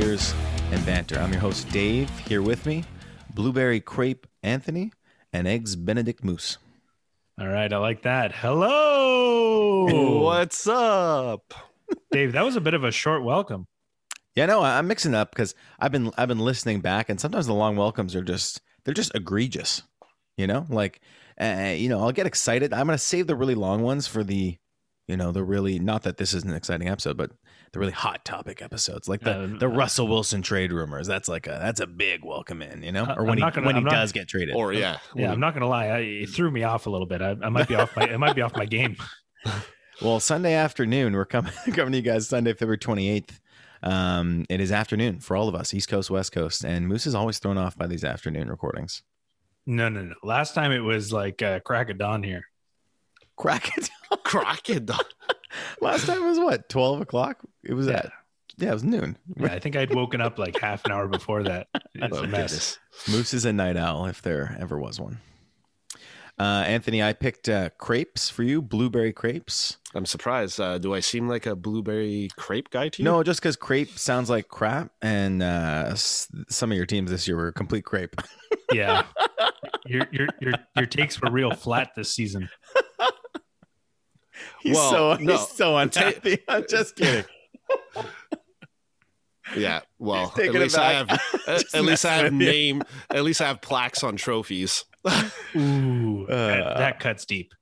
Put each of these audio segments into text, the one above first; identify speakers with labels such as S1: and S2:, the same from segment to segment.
S1: episode of Ballers, Beers, and Banter. I'm your host, Dave. Here with me, Blueberry Crepe Anthony and Eggs Benedict Moose.
S2: All right, I like that. Hello.
S3: What's up?
S2: Dave, that was a bit of a short welcome.
S1: Yeah, no, I- I'm mixing up because I've been I've been listening back, and sometimes the long welcomes are just they're just egregious. You know, like uh, you know, I'll get excited. I'm gonna save the really long ones for the, you know, the really not that this is an exciting episode, but the really hot topic episodes, like the
S2: Uh,
S1: the Russell Wilson trade rumors. That's like a that's a big welcome in, you know,
S2: Uh,
S1: or when
S2: I'm
S1: he
S2: gonna-
S1: when he
S2: I'm not-
S1: does get traded.
S3: Or yeah,
S2: Yeah, I'm not gonna lie, I, it threw me off a little bit. I, I might be off my, I might be off my game.
S1: Well, Sunday afternoon, we're coming coming to you guys Sunday, February 28th. Um, it is afternoon for all of us, East Coast, West Coast, and Moose is always thrown off by these afternoon recordings.
S2: No, no, no. Last time it was like uh, crack of dawn here.
S1: Crack it.
S3: crocodile.
S1: Last time was what? 12 o'clock? It was
S2: Yeah.
S1: at, yeah, it was noon.
S2: Yeah, I think I'd woken up like half an hour before that. It's
S3: Oh,
S2: a mess.
S3: goodness.
S1: Moose is a night owl if there ever was one. Uh, Anthony, I picked uh, crepes for you, blueberry crepes.
S3: I'm surprised. Uh, do I seem like a blueberry crepe guy to you?
S1: No, just because crepe sounds like crap, and uh, s- some of your teams this year were complete crepe.
S2: Yeah, your your your your takes were real flat this season.
S1: He's
S3: Well,
S1: so
S3: no.
S1: he's so unhappy. I'm just kidding.
S3: Yeah. Well, at least I have. At, at least I have
S1: with you.
S3: name. At least I have plaques on trophies.
S2: Ooh, that,
S1: Uh,
S2: that cuts deep.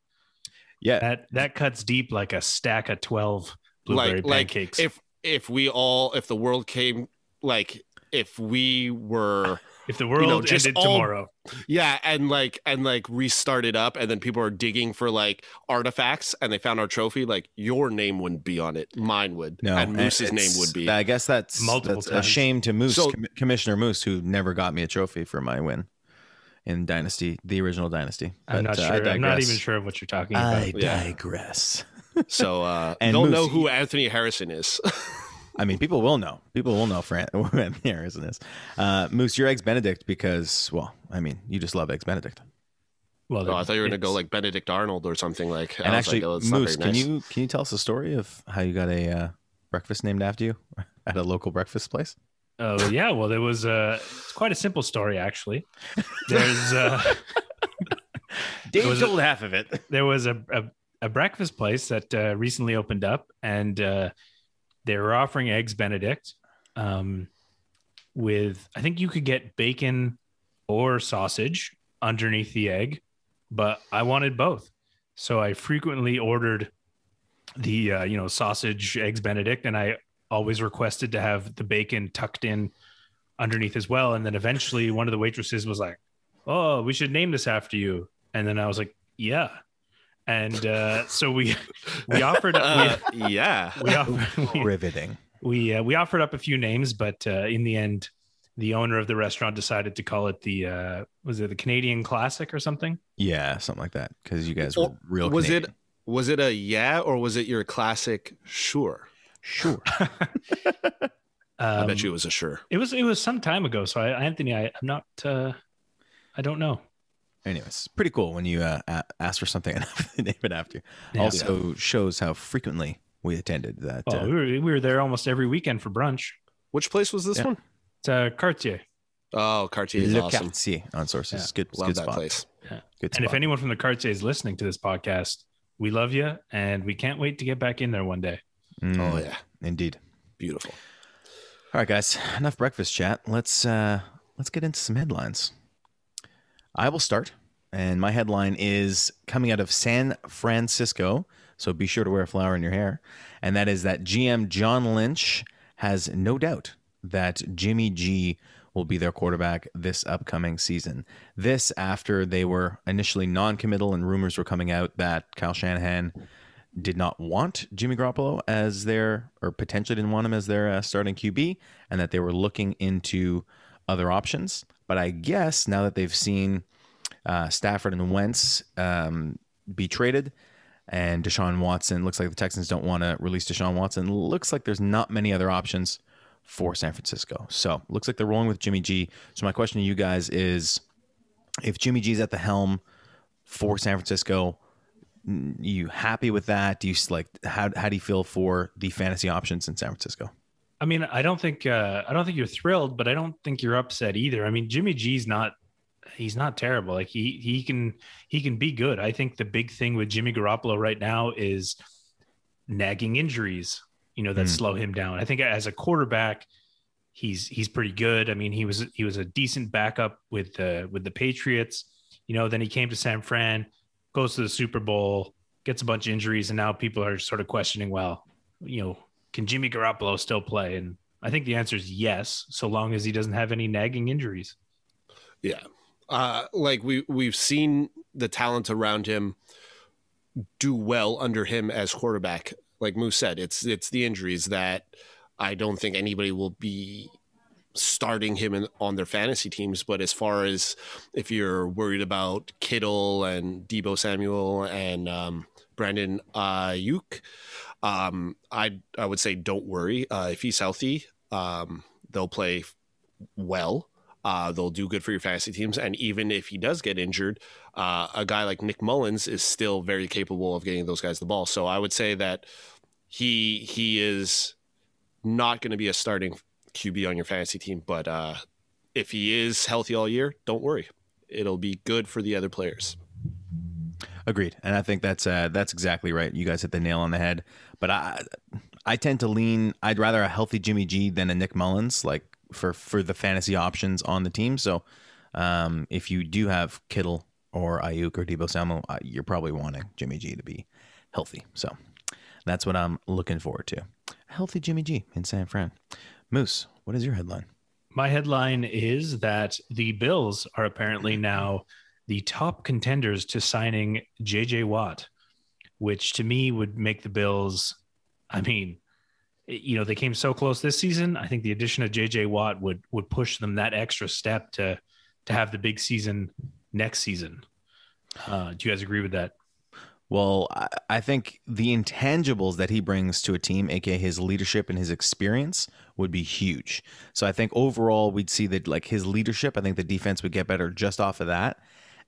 S1: Yeah,
S2: That that cuts deep like a stack of twelve blueberry
S3: like like
S2: pancakes.
S3: if if we all if the world came like if we were
S2: if the world you
S3: know, just
S2: ended
S3: all-
S2: tomorrow,
S3: yeah and like and like restarted up and then people are digging for like artifacts and they found our trophy like your name wouldn't be on it mine would
S1: no,
S3: and moose's name would be
S1: I guess that's
S2: Multiple
S1: that's a shame to Moose,
S3: So-
S1: Com- Commissioner Moose, who never got me a trophy for my win in Dynasty, the original Dynasty.
S2: I'm
S1: But,
S2: not
S1: uh, I
S2: sure. I'm not even sure of what you're talking about.
S1: I
S3: Yeah.
S1: digress.
S3: so uh
S1: And
S3: they'll
S1: Moose,
S3: know who
S1: you-
S3: anthony harrison is
S1: I mean, people will know. People will know Fran- who Anthony Harrison is. Uh, Moose, your eggs Benedict because, well, I mean, you just love eggs Benedict.
S2: well,
S3: oh, i thought you were gonna go like benedict arnold or something like
S1: and
S3: I was
S1: actually,
S3: like, oh, it's not
S1: Moose,
S3: very
S1: can you can you tell us the story of how you got a uh, breakfast named after you at a local breakfast place?
S2: Oh yeah, well there was a it's quite a simple story actually. There's uh
S1: Dave
S2: was a-
S1: told half of it.
S2: there was a, a a breakfast place that uh, recently opened up and uh they were offering eggs benedict um with I think you could get bacon or sausage underneath the egg, but I wanted both. So I frequently ordered the uh, you know sausage eggs benedict and I always requested to have the bacon tucked in underneath as well. And then eventually one of the waitresses was like oh we should name this after you. And then i was like yeah and uh, so we we offered
S3: uh, yeah
S2: we, we, offered, we,
S1: Riveting.
S2: we, uh, we offered up a few names but uh, in the end the owner of the restaurant decided to call it the uh, was it the canadian classic or something
S1: Yeah, something like that. Because you guys were real.
S3: was
S1: Canadian.
S3: it was it a yeah or was it your classic sure
S1: Sure.
S3: i
S2: um,
S3: bet you it was a sure
S2: it was it was some time ago so I, anthony I, i'm not uh, i don't know
S1: Anyways, pretty cool when you uh, ask for something and have to name it after. you.
S2: Yeah.
S1: also shows how frequently we attended that.
S2: oh,
S1: uh,
S2: we, were, we were there almost every weekend for brunch
S3: which place was this
S1: Yeah.
S3: one?
S2: it's uh, cartier
S3: Oh, Cartier is
S1: Le
S3: awesome.
S1: Quartier on sources.
S2: Yeah.
S1: Good,
S3: Love
S1: good
S3: that
S1: spot.
S3: place.
S1: Good
S2: And if anyone from the Cartier is listening to this podcast, we love you and we can't wait to get back in there one day.
S1: Mm,
S3: Oh yeah,
S1: indeed.
S3: beautiful.
S1: All right, guys. Enough breakfast chat. Let's uh, let's get into some headlines. I will start, and my headline is coming out of San Francisco. So be sure to wear a flower in your hair, and that is that GM John Lynch has no doubt that Jimmy G will be their quarterback this upcoming season. This after they were initially non-committal and rumors were coming out that Kyle Shanahan did not want Jimmy Garoppolo as their, or potentially didn't want him as their uh, starting QB, and that they were looking into other options. But I guess now that they've seen uh, Stafford and Wentz um, be traded, and Deshaun Watson looks like the Texans don't want to release Deshaun Watson. Looks like there's not many other options for San Francisco. So looks like they're rolling with Jimmy G. So my question to you guys is, if Jimmy G's at the helm for San Francisco, you happy with that? Do you like how how do you feel for the fantasy options in San Francisco?
S2: I mean, I don't think uh, I don't think you're thrilled, but I don't think you're upset either. I mean, Jimmy G's not he's not terrible. Like he he can he can be good. I think the big thing with Jimmy Garoppolo right now is nagging injuries, you know, that
S1: Mm.
S2: slow him down. I think as a quarterback, he's he's pretty good. I mean, he was he was a decent backup with the with the Patriots. You know, then he came to San Fran, goes to the Super Bowl, gets a bunch of injuries, and now people are sort of questioning, well, you know, can Jimmy Garoppolo still play? And I think the answer is yes, so long as he doesn't have any nagging injuries.
S3: Yeah. Uh, like we we've seen the talent around him do well under him as quarterback. Like Moose said, it's it's the injuries that I don't think anybody will be starting him in, on their fantasy teams. But as far as if you're worried about Kittle and Deebo Samuel and um, Brandon Aiyuk, um, I I would say don't worry. Uh, if he's healthy, um, they'll play well. Uh, they'll do good for your fantasy teams. And even if he does get injured, uh, a guy like Nick Mullens is still very capable of getting those guys the ball. So I would say that he he is not going to be a starting QB on your fantasy team. But uh, if he is healthy all year, don't worry. It'll be good for the other players.
S1: Agreed, and I think that's uh, that's exactly right. You guys hit the nail on the head. But I I tend to lean. I'd rather a healthy Jimmy G than a Nick Mullens, like for for the fantasy options on the team. So um, if you do have Kittle or Aiyuk or Deebo Samuel, uh, you're probably wanting Jimmy G to be healthy. So that's what I'm looking forward to. Healthy Jimmy G in San Fran. Moose, what is your headline?
S2: My headline is that the Bills are apparently now the top contenders to signing JJ Watt, which to me would make the Bills. I mean, you know, they came so close this season. I think the addition of JJ Watt would would push them that extra step to to have the big season next season. Uh, do you guys agree with that?
S1: Well, I, think the intangibles that he brings to a team, aka his leadership and his experience, would be huge. So I think overall we'd see that like his leadership. I think the defense would get better just off of that.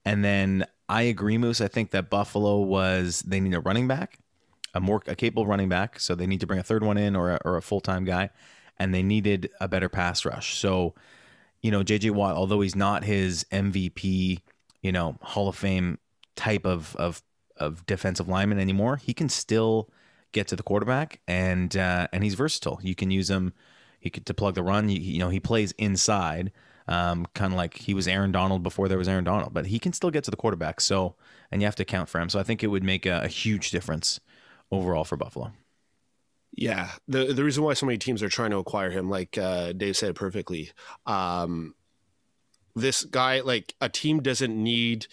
S1: And then I agree, Moose. I think that Buffalo was they need a running back, a more a capable running back. So they need to bring a third one in or a, or a full time guy, and they needed a better pass rush. So, you know, JJ Watt, although he's not his MVP, you know, Hall of Fame type of of of defensive lineman anymore, he can still get to the quarterback and uh, and he's versatile. You can use him. He could to plug the run. You, you know, he plays inside, um, kind of like he was Aaron Donald before there was Aaron Donald, but he can still get to the quarterback. So, and you have to account for him. So I think it would make a, a huge difference overall for Buffalo.
S3: Yeah, the the reason why so many teams are trying to acquire him, like uh, Dave said perfectly, um, this guy, like a team doesn't need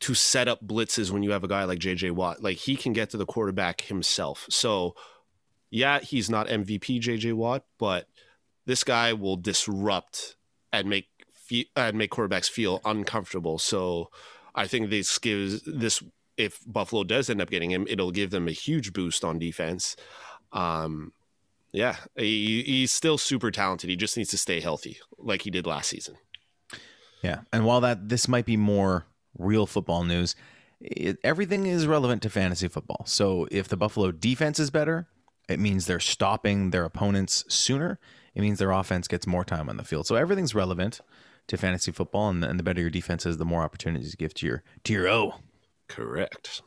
S3: to set up blitzes when you have a guy like JJ Watt. Like he can get to the quarterback himself. So, yeah, he's not MVP JJ Watt, but this guy will disrupt and make fe- and make quarterbacks feel uncomfortable. So, I think this gives this if Buffalo does end up getting him, it'll give them a huge boost on defense. Um, yeah, he, he's still super talented. He just needs to stay healthy, like he did last season.
S1: Yeah, and while that this might be more real football news, it, everything is relevant to fantasy football. So if the Buffalo defense is better, it means they're stopping their opponents sooner. It means their offense gets more time on the field. So everything's relevant to fantasy football, and, and the better your defense is, the more opportunities you give to your to your O.
S3: Correct.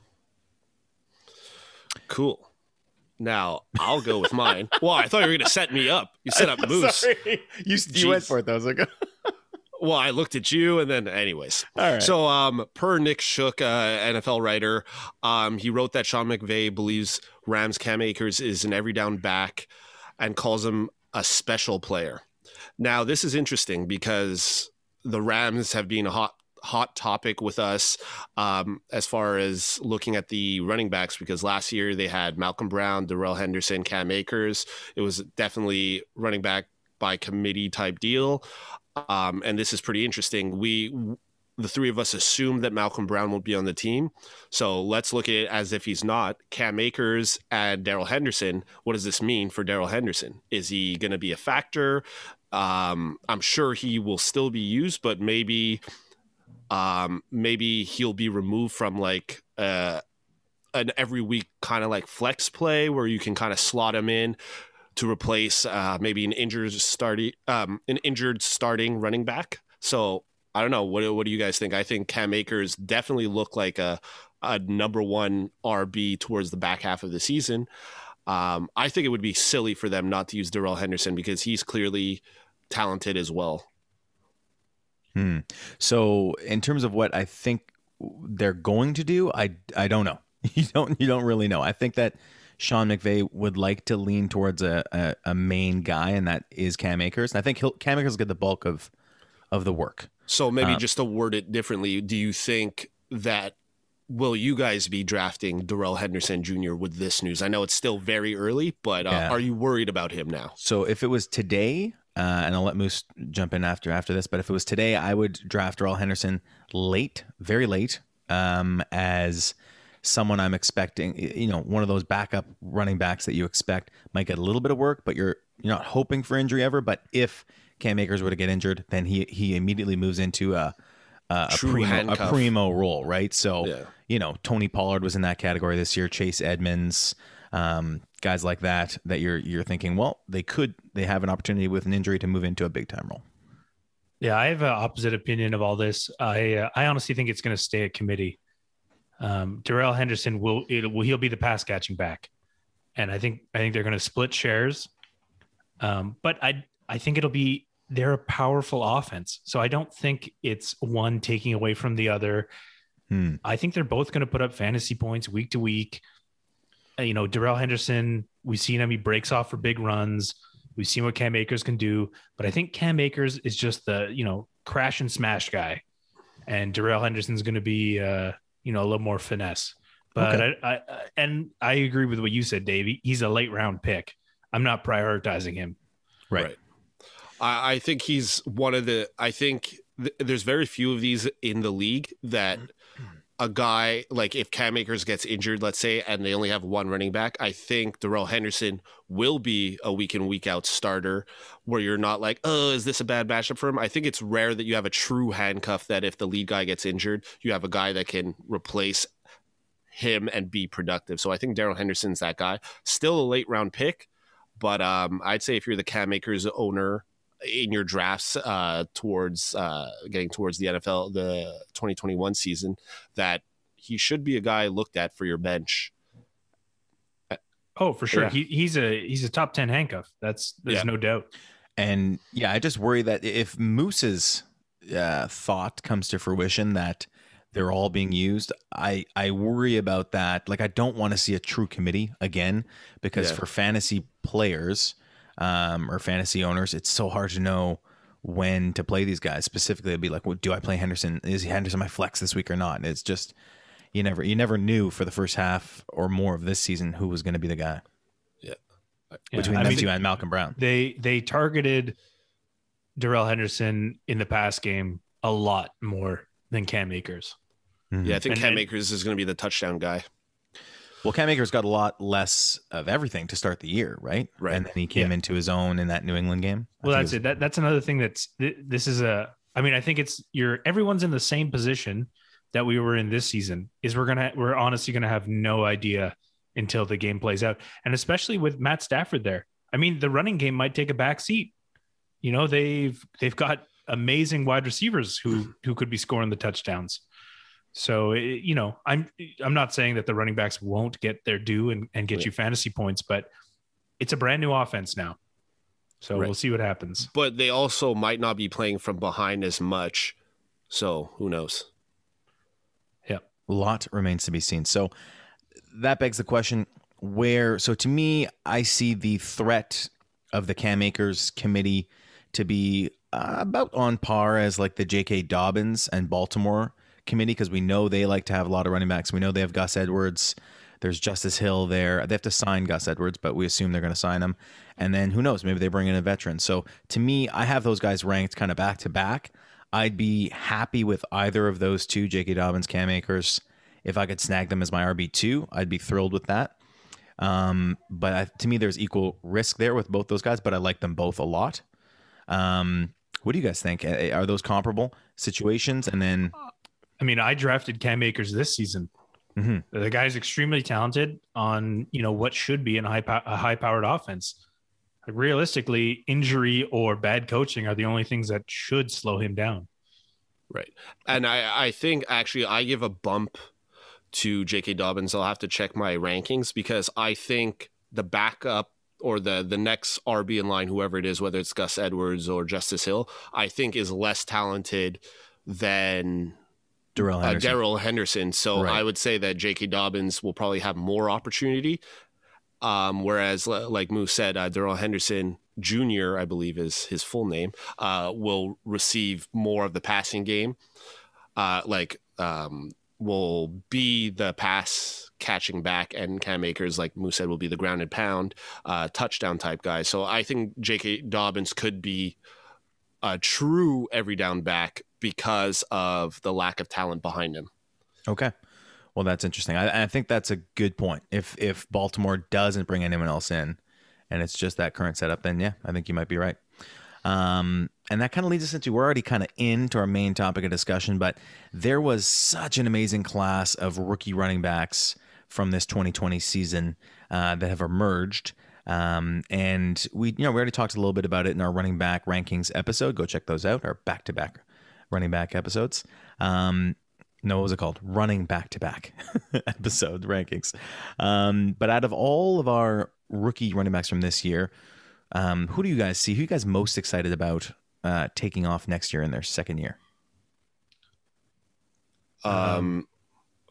S3: Cool. Now I'll go with mine. well, I thought you were going to set me up. You set up Moose.
S1: you, you went for it. That was like,
S3: Well, I looked at you, and then, anyways.
S1: all right.
S3: So, um, per Nick Shook, uh, NFL writer, um, he wrote that Sean McVay believes Rams Cam Akers is an every down back and calls him a special player. Now, this is interesting because the Rams have been a hot hot topic with us um, as far as looking at the running backs because last year they had Malcolm Brown, Darrell Henderson, Cam Akers. It was definitely running back by committee type deal. Um, and this is pretty interesting. We the three of us assume that Malcolm Brown won't be on the team. So let's look at it as if he's not. Cam Akers and Darrell Henderson. What does this mean for Darrell Henderson? Is he going to be a factor? Um, I'm sure he will still be used, but maybe, um, maybe he'll be removed from like uh, an every week kind of like flex play where you can kind of slot him in to replace uh, maybe an injured starting um, an injured starting running back. So I don't know. What what do you guys think? I think Cam Akers definitely looked like a a number one RB towards the back half of the season. Um, I think it would be silly for them not to use Darrell Henderson because he's clearly talented as well.
S1: Hmm. So, in terms of what I think they're going to do, I I don't know. You don't you don't really know. I think that Sean McVay would like to lean towards a, a, a main guy, and that is Cam Akers. And I think he'll, Cam Akers will get the bulk of of the work.
S3: So maybe
S1: Um,
S3: just to word it differently, do you think that will you guys be drafting Darrell Henderson Jr. with this news? I know it's still very early, but uh,
S1: Yeah.
S3: are you worried about him now?
S1: So if it was today, uh, and I'll let Moose jump in after after this, but if it was today, I would draft Darrell Henderson late, very late, um, as someone I'm expecting. You know, one of those backup running backs that you expect might get a little bit of work, but you're you're not hoping for injury ever. But if Cam Akers were to get injured, then he he immediately moves into a a, a,
S3: True
S1: primo, a primo role, right? So
S3: Yeah.
S1: you know, Tony Pollard was in that category this year, Chase Edmonds, um, guys like that, that you're you're thinking, well, they could they have an opportunity with an injury to move into a big time role.
S2: Yeah, I have an opposite opinion of all this. I uh, I honestly think it's going to stay a committee. Um, Darrell Henderson will it, will he'll be the pass catching back, and I think I think they're going to split shares. Um, but I I think it'll be they're a powerful offense, so I don't think it's one taking away from the other.
S1: Hmm.
S2: I think they're both going to put up fantasy points week to week. Uh, You know, Darrell Henderson, we've seen him, he breaks off for big runs. We've seen what Cam Akers can do, but I think Cam Akers is just the, you know, crash and smash guy. And Darrell Henderson's going to be, uh, you know, a little more finesse. But
S1: Okay.
S2: I, I, and I agree with what you said, Davey. He's a late round pick. I'm not prioritizing him.
S1: Right.
S3: Right. I, I think he's one of the. I think th- there's very few of these in the league that a guy like if Cam Akers gets injured, let's say, and they only have one running back, I think Darrell Henderson will be a week in week out starter where you're not like, oh, is this a bad matchup for him? I think it's rare that you have a true handcuff that if the lead guy gets injured, you have a guy that can replace him and be productive. So I think Darrell Henderson's that guy. Still a late round pick, but um, I'd say if you're the Cam Akers owner in your drafts uh, towards uh, getting towards the NFL, the 2021 season, that he should be a guy looked at for your bench.
S2: Oh, for sure.
S3: Yeah.
S2: He, he's a he's a top ten handcuff. That's there's
S3: Yeah.
S2: no doubt.
S1: And yeah, I just worry that if Moose's uh, thought comes to fruition that they're all being used, I I worry about that. Like I don't want to see a true committee again because
S3: Yeah.
S1: for fantasy players um, or fantasy owners, it's so hard to know when to play these guys. Specifically, it'd be like, well, do I play Henderson? Is Henderson my flex this week or not? And it's just you never you never knew for the first half or more of this season who was going to be the guy
S2: Yeah,
S1: between
S2: I
S1: them
S2: mean,
S1: two and Malcolm Brown.
S2: they they targeted Darrell Henderson in the pass game a lot more than Cam Akers.
S1: Mhm.
S3: Yeah, I think
S2: And-
S3: Cam
S2: and-
S3: Akers is going to be the touchdown guy.
S1: Well, Cam Akers got a lot less of everything to start the year, right?
S3: Right.
S1: And then he came
S2: Yeah.
S1: into his own in that New England game.
S2: Well, that's it. That that's another thing. That's th- this is a. I mean, I think it's you're everyone's in the same position that we were in this season. Is we're gonna we're honestly gonna have no idea until the game plays out, and especially with Matt Stafford there. I mean, the running game might take a back seat. You know, they've they've got amazing wide receivers who who could be scoring the touchdowns. So it- you know, I'm I'm not saying that the running backs won't get their due and, and get
S3: Right.
S2: you fantasy points, but it's a brand new offense now. So
S3: Right.
S2: we'll see what happens.
S3: But they also might not be playing from behind as much. So who knows? Yeah.
S1: A lot remains to be seen. So that begs the question where, so to me, I see the threat of the Cam Akers committee to be uh, about on par as like the J.K. Dobbins and Baltimore committee because we know they like to have a lot of running backs. We know they have Gus Edwards. There's Justice Hill there. They have to sign Gus Edwards, but we assume they're going to sign him. And then who knows? Maybe they bring in a veteran. So to me, I have those guys ranked kind of back to back. I'd be happy with either of those two, J.K. Dobbins, Cam Akers. If I could snag them as my RB2, I'd be thrilled with that. Um, but I, to me, there's equal risk there with both those guys, but I like them both a lot. Um, what do you guys think? Uh, Are those comparable situations? And then,
S2: I mean, I drafted Cam Akers this season.
S1: Mhm.
S2: The guy's extremely talented on you know what should be in a high pow- a high powered offense. Like realistically, injury or bad coaching are the only things that should slow him down.
S3: Right. And I, I think actually I give a bump to J.K. Dobbins. I'll have to check my rankings because I think the backup or the the next RB in line, whoever it is, whether it's Gus Edwards or Justice Hill, I think is less talented than
S1: Darrell
S3: uh, Darrell Henderson. So
S1: Right.
S3: I would say that J.K. Dobbins will probably have more opportunity. Um, whereas, like Moose said, uh, Darrell Henderson Jr., I believe is his full name, uh, will receive more of the passing game. Uh, like, um, will be the pass catching back, and Cam Akers, like Moose said, will be the grounded pound uh, touchdown type guy. So I think J.K. Dobbins could be a true every down back because of the lack of talent behind him.
S1: Okay. Well, that's interesting. I, I think that's a good point. If if Baltimore doesn't bring anyone else in, and it's just that current setup, then yeah, I think you might be right. Um, and that kind of leads us into we're already kind of into our main topic of discussion, but there was such an amazing class of rookie running backs from this 2020 season uh, that have emerged. Um, and we, you know, we already talked a little bit about it in our running back rankings episode. Go check those out. Our back to back running back episodes. Um, no, what was it called? Running back to back episode rankings. Um, but out of all of our rookie running backs from this year, um, who do you guys see? Who are you guys most excited about uh, taking off next year in their second year?
S3: Um,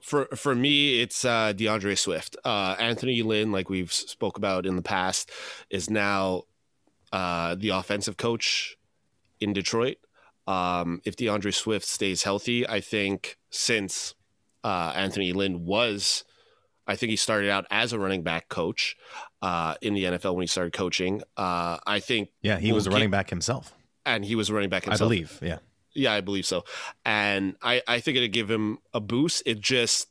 S3: for for me, it's uh, DeAndre Swift. Uh, Anthony Lynn, like we've spoke about in the past, is now uh, the offensive coach in Detroit. Um, if DeAndre Swift stays healthy, I think since uh, Anthony Lynn was, I think he started out as a running back coach uh, in the NFL when he started coaching. Uh, I think,
S1: Yeah, he
S3: We'll
S1: was a running back himself,
S3: and he was a running back
S1: I believe. Yeah.
S3: Yeah, I believe so. And I, I think it'd give him a boost. It just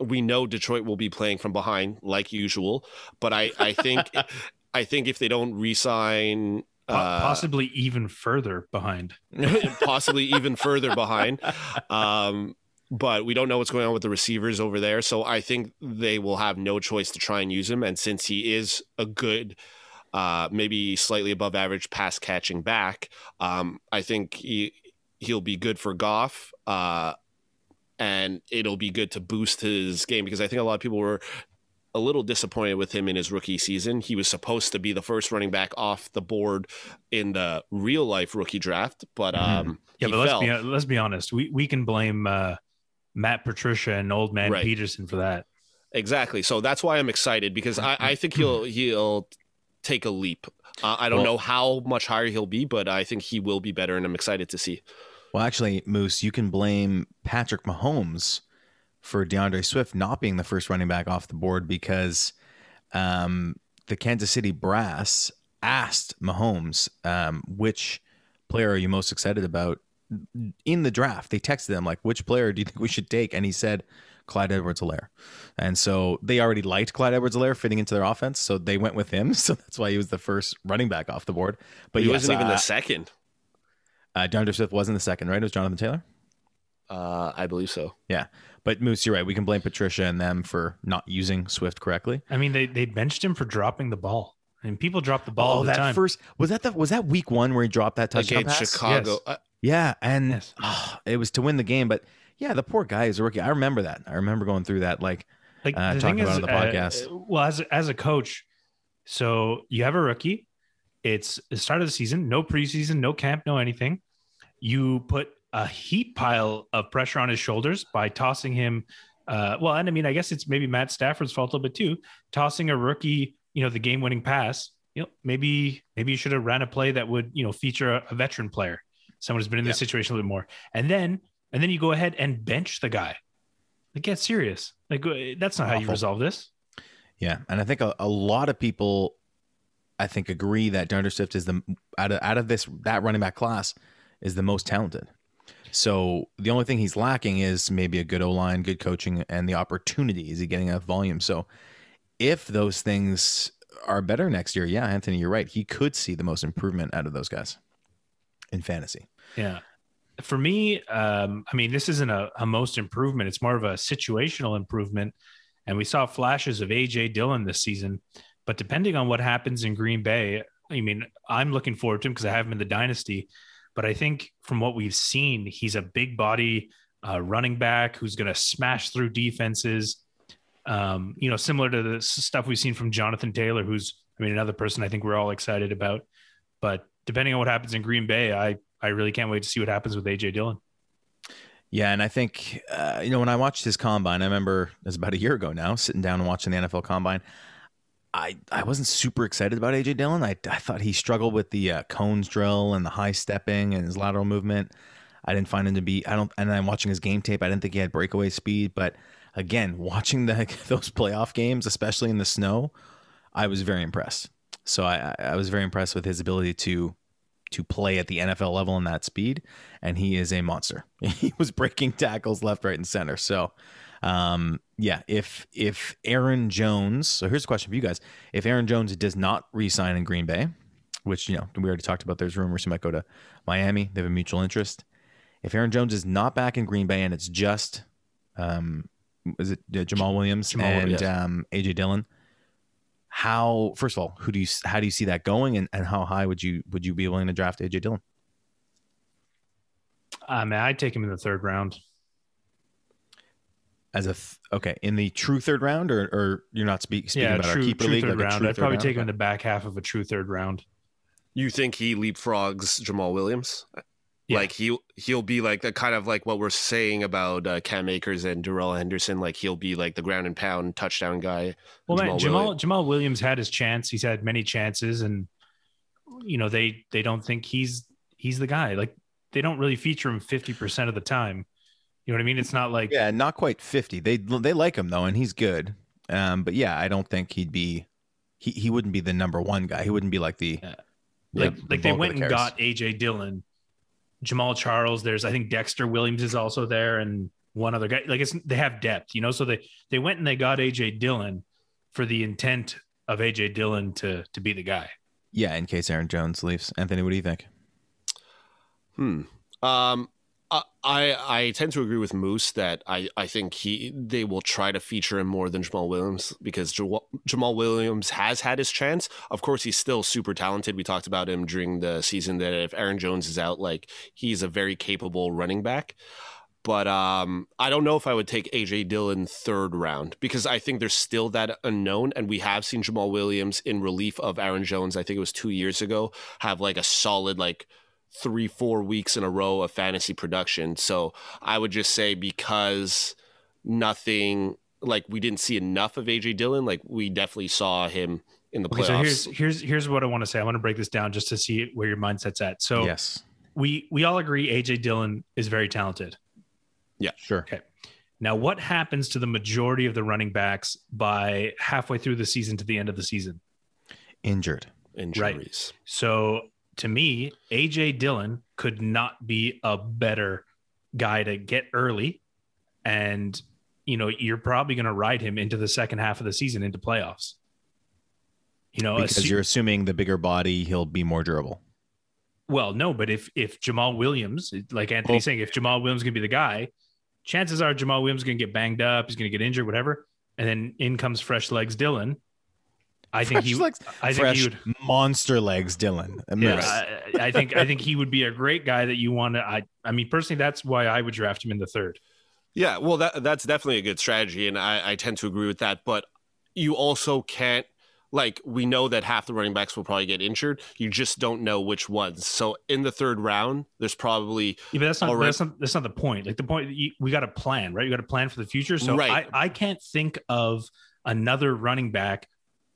S3: we know Detroit will be playing from behind like usual, but I, I think I think if they don't re-sign uh,
S2: possibly even further behind.
S3: possibly even further behind. Um, but we don't know what's going on with the receivers over there. So I think they will have no choice to try and use him. And since he is a good, uh, maybe slightly above average pass catching back, um, I think he he'll be good for Goff. Uh, and it'll be good to boost his game because I think a lot of people were a little disappointed with him in his rookie season. He was supposed to be the first running back off the board in the real life rookie draft, but
S1: Mhm.
S3: um,
S2: Yeah,
S3: he
S2: but let's be let's be honest. We we can blame uh, Matt Patricia and Old Man
S3: Right.
S2: Peterson for that.
S3: exactly. So that's why I'm excited because I, I think he'll he'll take a leap. Uh, I don't
S1: Well-
S3: know how much higher he'll be, but I think he will be better, and I'm excited to see.
S1: Well, actually, Moose, you can blame Patrick Mahomes for DeAndre Swift not being the first running back off the board because um, the Kansas City Brass asked Mahomes, um, which player are you most excited about in the draft? They texted him, like, which player do you think we should take? And he said, Clyde Edwards Helaire. And so they already liked Clyde Edwards Helaire fitting into their offense. So they went with him. So that's why he was the first running back off the board. But
S3: But he
S1: yes,
S3: wasn't even
S1: uh,
S3: the second.
S1: uh, DeAndre Swift wasn't the second, right? It was Jonathan Taylor.
S3: Uh, I believe so.
S1: Yeah. But Moose, you're right. We can blame Patricia and them for not using Swift correctly.
S2: I mean, they they benched him for dropping the ball. I mean, people drop the ball all the
S1: Oh, that
S2: time.
S1: first was that the was that week one where he dropped that touchdown
S3: Against
S1: pass?
S3: Chicago,
S2: Yes.
S3: uh,
S1: Yeah, and
S2: Yes.
S1: ah, it was to win the game. But yeah, the poor guy is a rookie. I remember that. I remember going through that. Like,
S2: like
S1: uh, talking about
S2: is,
S1: it on the
S2: uh,
S1: podcast.
S2: well, as as a coach, so you have a rookie. It's the start of the season, no preseason, no camp, no anything. You put a heap pile of pressure on his shoulders by tossing him. Uh, well, and I mean, I guess it's maybe Matt Stafford's fault a little bit too, tossing a rookie, you know, the game-winning pass. You know, maybe maybe you should have ran a play that would, you know, feature a, a veteran player, someone who's been in this situation a little bit more, and then and then you go ahead and bench the guy. Like, get serious. Like, uh, that's not how you resolve this.
S1: yeah, and I think a, a lot of people, I think, agree that DeAndre Swift is the out of out of this that running back class is the most talented. So the only thing he's lacking is maybe a good O line, good coaching, and the opportunity. Is he getting enough volume? So if those things are better next year, yeah, Anthony, you're right. He could see the most improvement out of those guys in fantasy.
S2: Yeah. For me, um, I mean, this isn't a, a most improvement. It's more of a situational improvement. And we saw flashes of AJ Dillon this season. But depending on what happens in Green Bay, I mean, I'm looking forward to him because I have him in the dynasty. But I think from what we've seen, he's a big body uh, running back who's going to smash through defenses. Um, you know, similar to the stuff we've seen from Jonathan Taylor, who's, I mean, another person I think we're all excited about. But depending on what happens in Green Bay, I, I really can't wait to see what happens with AJ Dillon.
S1: Yeah, and I think uh, you know when I watched his combine, I remember it was about a year ago now, sitting down and watching the NFL combine. I, I wasn't super excited about AJ Dillon. I, I thought he struggled with the uh, cones drill and the high stepping and his lateral movement. I didn't find him to be. I don't. And I'm watching his game tape. I didn't think he had breakaway speed. But again, watching the those playoff games, especially in the snow, I was very impressed. So I, I was very impressed with his ability to to play at the NFL level in that speed, and he is a monster. He was breaking tackles left, right, and center. So, um, yeah, if if Aaron Jones, so here's a question for you guys: If Aaron Jones does not re-sign in Green Bay, which you know we already talked about, there's rumors he might go to Miami. They have a mutual interest. If Aaron Jones is not back in Green Bay and it's just, um, is it uh, Jamaal Williams
S2: Jamaal
S1: and
S2: Williams.
S1: um, AJ Dillon? How first of all, who do you how do you see that going, and, and how high would you would you be willing to draft AJ Dillon?
S2: I mean, I'd take him in the third round.
S1: As a th- okay in the true third round, or, or you're not speak, speaking
S2: yeah,
S1: about
S2: true,
S1: our keeper
S2: true
S1: league,
S2: third
S1: like
S2: round.
S1: true
S2: I'd
S1: third
S2: probably
S1: round?
S2: take him in the back half of a true third round.
S3: You think he leapfrogs Jamaal Williams?
S2: Yeah.
S3: Like he he'll be like the kind of like what we're saying about uh, Cam Akers and Darrell Henderson. Like he'll be like the ground and pound touchdown guy.
S2: Well, man,
S3: Jamal
S2: Jamaal
S3: Williams.
S2: Jamaal Williams had his chance. He's had many chances, and you know they they don't think he's he's the guy. Like they don't really feature him fifty percent of the time. You know what I mean? It's not like
S1: Yeah, not quite fifty. They they like him though, and he's good. Um, but yeah, I don't think he'd be. He, he wouldn't be the number one guy. He wouldn't be like the
S2: Yeah. like
S1: the
S2: like they went
S1: the
S2: and got AJ Dillon, Jamal Charles. There's I think Dexter Williams is also there, and one other guy. Like it's they have depth, you know. So they they went and they got AJ Dillon for the intent of AJ Dillon to to be the guy.
S1: yeah. In case Aaron Jones leaves, Anthony, what do you think?
S3: Hmm. Um. I- I tend to agree with Moose that I, I think he they will try to feature him more than Jamaal Williams because Jamal, Jamaal Williams has had his chance. Of course, he's still super talented. We talked about him during the season that if Aaron Jones is out, like he's a very capable running back. But um, I don't know if I would take AJ Dillon third round because I think there's still that unknown, and we have seen Jamaal Williams in relief of Aaron Jones. I think it was two years ago have like a solid like three, four weeks in a row of fantasy production. So I would just say because nothing like we didn't see enough of AJ Dillon, like we definitely saw him in the
S2: Okay,
S3: playoffs.
S2: so here's here's here's what I want to say. I want to break this down just to see where your mindset's at. So
S1: yes,
S2: we we all agree AJ Dillon is very talented.
S1: Yeah, sure. Okay.
S2: Now, what happens to the majority of the running backs by halfway through the season to the end of the season?
S1: Injured.
S3: injuries.
S2: So to me, AJ Dillon could not be a better guy to get early. And, you know, you're probably going to ride him into the second half of the season into playoffs. You know,
S1: Because you're assuming the bigger body, he'll be more durable.
S2: well, no, but if if Jamaal Williams, like Anthony's
S1: Well-
S2: saying, if Jamaal Williams is going to be the guy, chances are Jamaal Williams is going to get banged up, he's going to get injured, whatever. And then in comes fresh legs Dillon. I think
S1: Fresh
S2: he
S1: legs,
S2: I think
S1: fresh
S2: he would
S1: monster legs, Dillon.
S2: Yeah, I, I think I think he would be a great guy that you want to. I I mean, personally, that's why I would draft him in the third.
S3: Yeah, well, that that's definitely a good strategy, and I, I tend to agree with that. But you also can't like we know that half the running backs will probably get injured. You just don't know which ones. So in the third round, there's probably
S2: Yeah, but that's not
S3: All right.
S2: that's not that's not the point. Like the point, you, we got to plan, right? You got to plan for the future. So
S3: Right.
S2: I I can't think of another running back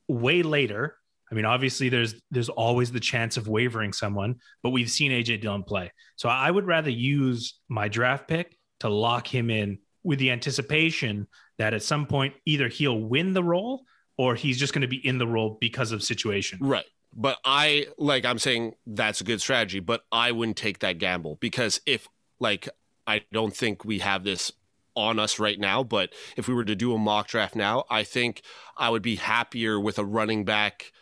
S2: way later. I mean, obviously, there's there's always the chance of wavering someone, but we've seen AJ Dillon play. So I would rather use my draft pick to lock him in with the anticipation that at some point either he'll win the role or he's just going to be in the role because of situation.
S3: Right. But I like I'm saying that's a good strategy, but I wouldn't take that gamble because if like I don't think we have this on us right now, but if we were to do a mock draft now, I think I would be happier with a running back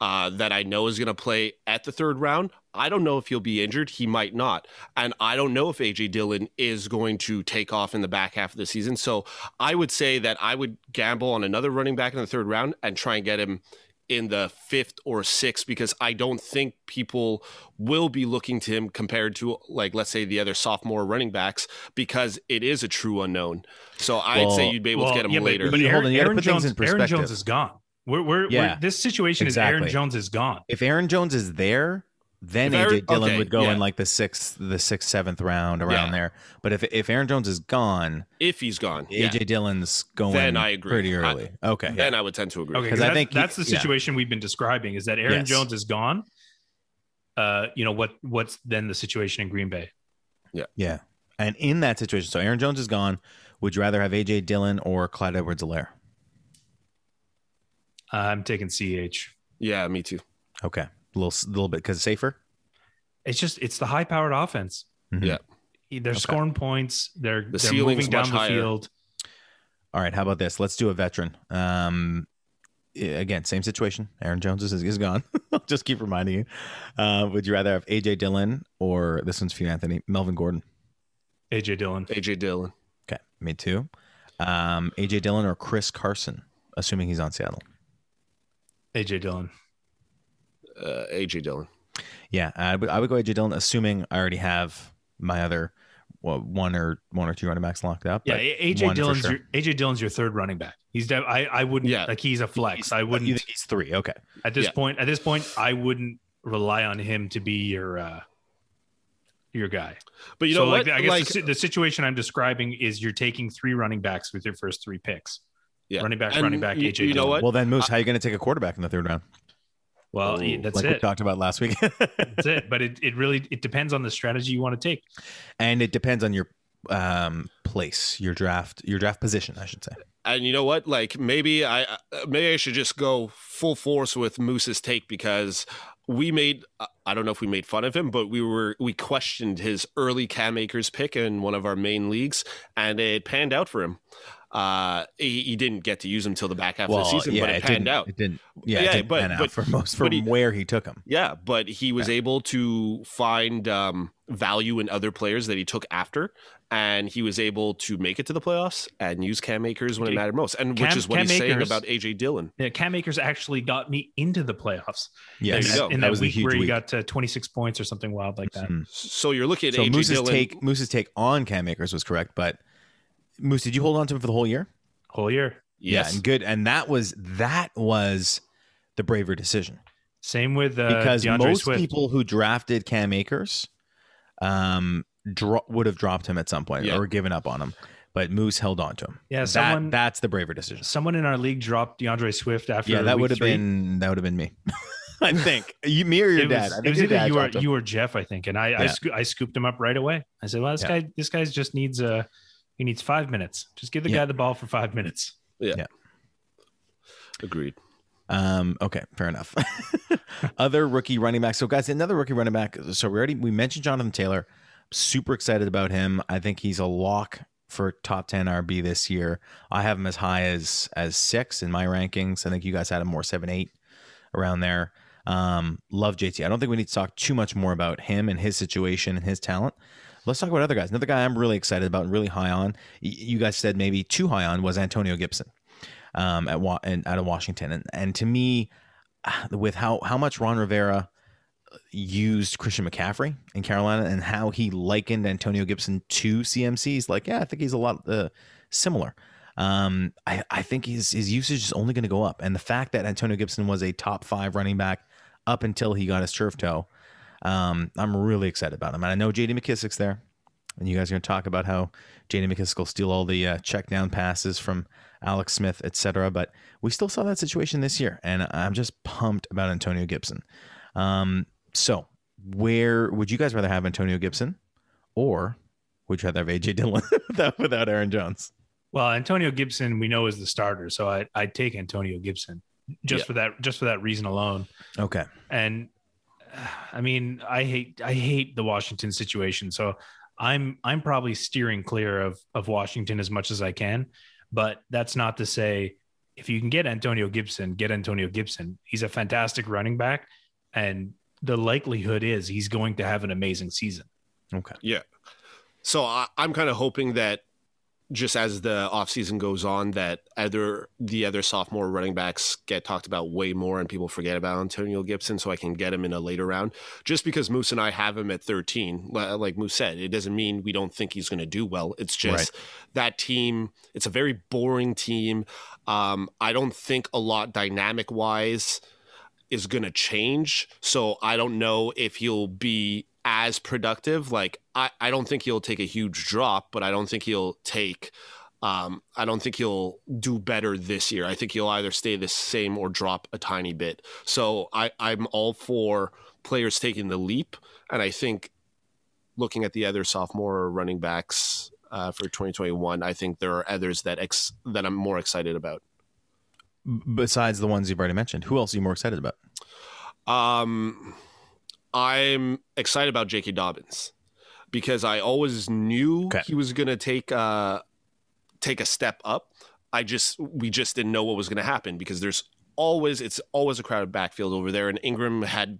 S3: uh, that I know is going to play at the third round. I don't know if he'll be injured. He might not. And I don't know if AJ Dillon is going to take off in the back half of the season. So I would say that I would gamble on another running back in the third round and try and get him in the fifth or sixth because I don't think people will be looking to him compared to like let's say the other sophomore running backs because it is a true unknown. So I'd say you'd be able
S2: Well,
S3: to get him
S2: yeah,
S3: later.
S2: But,
S1: You- hold
S2: Aaron,
S1: on,
S2: Aaron Jones, Aaron. Jones is gone. We're, we're,
S1: Yeah,
S2: we're this situation is Aaron. Jones is gone.
S1: If Aaron Jones is there, then
S3: If
S1: AJ
S3: Aaron-
S1: Dillon
S3: okay,
S1: would go
S3: yeah.
S1: in like the sixth, the sixth, seventh round around
S3: Yeah.
S1: there. But if if Aaron Jones is gone,
S3: if he's gone, yeah,
S1: AJ Dillon's going
S3: Then I agree.
S1: pretty
S3: I-
S1: early. okay.
S3: then I would tend to agree.
S2: Okay,
S1: 'Cause
S2: because
S1: I
S2: I
S1: think
S2: think
S1: he-
S2: that's the
S1: yeah.
S2: situation we've been describing is that Aaron
S1: Yes.
S2: Jones is gone. Uh, you know what? What's then the situation in Green Bay?
S1: Yeah. Yeah. And in that situation, so Aaron Jones is gone. Would you rather have AJ Dillon or Clyde Edwards Helaire?
S2: I'm taking Ch.
S3: Yeah, me too.
S1: Okay. A little, little bit because safer.
S2: It's just it's the high powered offense.
S1: Mhm.
S3: Yeah.
S2: They're scoring points. They're they're moving down
S3: much
S2: the
S3: higher.
S2: field.
S1: All right. How about this? Let's do a veteran. Um, again, same situation. Aaron Jones is, is gone. I'll just keep reminding you. Uh, would you rather have AJ Dillon or this one's for you, Anthony, Melvin Gordon?
S2: AJ Dillon.
S3: AJ Dillon.
S1: Okay. Me too. Um, AJ Dillon or Chris Carson, assuming he's on Seattle.
S2: AJ Dillon.
S3: Uh, AJ Dillon.
S1: Yeah, I would, I would go AJ Dillon, assuming I already have my other well, one or one or two running backs locked up.
S2: Yeah, AJ
S1: one
S2: Dillon's
S1: sure.
S2: your AJ Dillon's your third running back. He's de- I I wouldn't
S3: Yeah.
S2: like he's a flex. I wouldn't
S1: You think he's three? Okay.
S2: at this
S3: Yeah.
S2: point. At this point, I wouldn't rely on him to be your uh your guy.
S3: But you
S2: so
S3: know
S2: like
S3: what?
S2: I guess
S3: like,
S2: the, the situation I'm describing is you're taking three running backs with your first three picks.
S3: yeah.
S2: running back,
S3: And
S2: running back,
S3: You,
S2: AJ
S3: you know
S2: Dillon.
S3: what?
S1: Well, then Moose, how are you going to take a quarterback in the third round?
S2: Well,
S3: Oh,
S2: that's
S1: like we talked about last week.
S2: That's it. But it, it really it depends on the strategy you want to take.
S1: and it depends on your um, place, your draft, your draft position, I should say.
S3: and you know what? Like maybe I uh, maybe I should just go full force with Moose's take because we made uh, I don't know if we made fun of him, but we were we questioned his early Cam Akers pick in one of our main leagues, and it panned out for him. Uh, he, he didn't get to use him till the back half of the season, but it, panned
S1: didn't,
S3: out.
S1: It didn't. Yeah,
S3: Yeah,
S1: it didn't
S3: but-
S1: pan out
S3: but-
S1: for most from
S3: he-
S1: where he took him.
S3: Yeah, but he was able to find um, value in other players that he took after, and he was able to make it to the playoffs and use Cam Akers when it mattered most, and which is what
S2: Cam
S3: he's saying about AJ Dillon.
S2: Yeah, Cam Akers actually got me into the playoffs.
S3: You go.
S2: in
S1: that
S2: that, week where he
S1: week.
S2: got to 26 points or something wild like that.
S1: Mhm.
S3: So you're looking at
S1: So
S3: AJ
S1: Moose's
S3: Dillon.
S1: take, Moose's take on Cam Akers was correct, but Moose, did you hold on to him for the whole year?
S2: Whole year.
S3: yes,
S1: Yeah, and good. And that was that was the braver decision
S2: Same with uh,
S1: because
S2: DeAndre
S1: most
S2: Swift.
S1: people who drafted Cam Akers um, dro- would have dropped him at some point
S3: Yeah.
S1: or given up on him, but Moose held on to him.
S2: Yeah,
S1: that,
S2: someone-
S1: that's the braver decision.
S2: Someone in our league dropped DeAndre Swift after.
S1: Yeah, that
S2: week
S1: would have
S2: three.
S1: been that would have been me. I think you, me or your
S2: It
S1: dad.
S2: was,
S1: I
S2: it was
S1: your
S2: either
S1: dad
S2: you or
S1: him.
S2: you or Jeff, I think, and I I, sco- I scooped him up right away. I said, "Well, this
S1: Yeah.
S2: guy this guy just needs uh he needs five minutes. Just give the
S1: Yeah.
S2: guy the ball for five minutes." Yeah. yeah.
S3: Agreed.
S1: Um, okay, fair enough. Other rookie running back. So, guys, another rookie running back. So we already we mentioned Jonathan Taylor. Super excited about him. I think he's a lock for top ten RB this year. I have him as high as as six in my rankings. I think you guys had him more seven, eight, around there. Um, love JT. I don't think we need to talk too much more about him and his situation and his talent. Let's talk about other guys. Another guy I'm really excited about and really high on. You guys said maybe too high on was Antonio Gibson um, at Wa- and out of Washington, and and to me, with how how much Ron Rivera used Christian McCaffrey in Carolina and how he likened Antonio Gibson to CMC, he's like, yeah, I think he's a lot uh, similar. Um, I I think his his usage is only going to go up, and the fact that Antonio Gibson was a top five running back up until he got his turf toe, um, I'm really excited about him. And I know J.D. McKissic's there, and you guys are going to talk about how J.D. McKissic will steal all the uh, check down passes from Alex Smith, etc. But we still saw that situation this year, and I'm just pumped about Antonio Gibson. Um, so, where would you guys rather have Antonio Gibson, or would you rather have AJ Dillon without, without Aaron Jones?
S2: Well, Antonio Gibson we know is the starter, so I I'd take Antonio Gibson just
S3: Yeah.
S2: for that just for that reason alone.
S1: Okay,
S2: And I mean, I hate I hate the Washington situation, so I'm I'm probably steering clear of of Washington as much as I can. But that's not to say if you can get Antonio Gibson, get Antonio Gibson. He's a fantastic running back, and the likelihood is he's going to have an amazing season.
S1: okay,
S3: Yeah. So I, I'm kind of hoping that just as the offseason goes on that other the other sophomore running backs get talked about way more and people forget about Antonio Gibson so I can get him in a later round. Just because Moose and I have him at 13 like Moose said it doesn't mean we don't think he's going to do well. It's just right. that team it's a very boring team. Um, I don't think a lot dynamic wise is going to change so I don't know if he'll be as productive. Like I, I don't think he'll take a huge drop, but I don't think he'll take um, I don't think he'll do better this year. I think he'll either stay the same or drop a tiny bit. So I, I'm all for players taking the leap, and I think looking at the other sophomore running backs uh, for 2021, I think there are others that ex- that I'm more excited about.
S1: Besides the ones you've already mentioned, who else are you more excited about?
S3: Um, I'm excited about J.K. Dobbins because I always knew okay. he was going to take uh, take a step up. I just we just didn't know what was going to happen because there's always it's always a crowded backfield over there, and Ingram had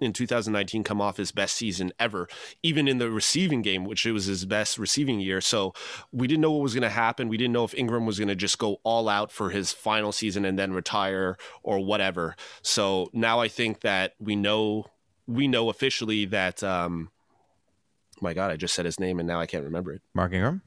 S3: in 2019 come off his best season ever, even in the receiving game, which it was his best receiving year. So we didn't know what was going to happen. We didn't know if Ingram was going to just go all out for his final season and then retire or whatever. So now I think that we know we know officially that um my god i just said his name and now i can't remember it.
S1: Mark ingram?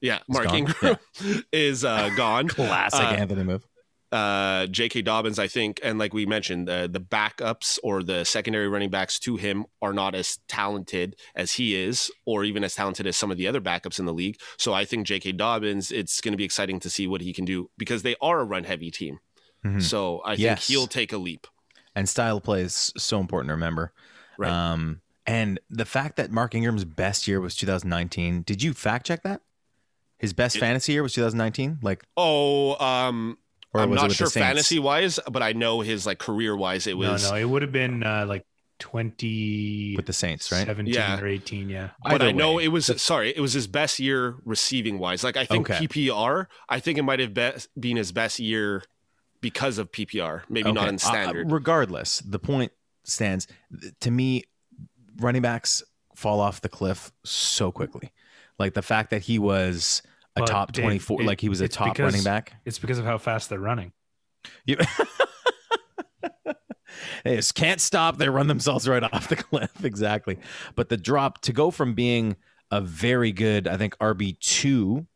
S3: Yeah mark ingram yeah. is uh gone.
S1: Classic uh, anthony move.
S3: uh j.k dobbins i think and like we mentioned uh, the backups or the secondary running backs to him are not as talented as he is or even as talented as some of the other backups in the league. So i think j.k dobbins it's going to be exciting to see what he can do because they are a run heavy team. Mm-hmm. so i think he'll take a leap
S1: and style of play is so important to remember. Right. Um, and the fact that Mark Ingram's best year was 2019. Did you fact check that? His best it, fantasy year was 2019. Like,
S3: oh, um, I'm not sure fantasy wise, but I know his like career wise, it was.
S2: No, no, it would have been uh, like 20
S1: with the Saints, right?
S2: 17 yeah. or 18, yeah.
S3: But I know it was sorry, it was his best year receiving wise. Like I think okay. PPR, I think it might have be- been his best year because of PPR, maybe okay. not in uh, standard.
S1: Uh, regardless, the point stands. To me, running backs fall off the cliff so quickly. Like the fact that he was a but top 24, it, like he was a top because, running back.
S2: It's because of how fast they're running.
S1: You, they just can't stop. They run themselves right off the cliff. Exactly. But the drop to go from being a very good, I think, RB2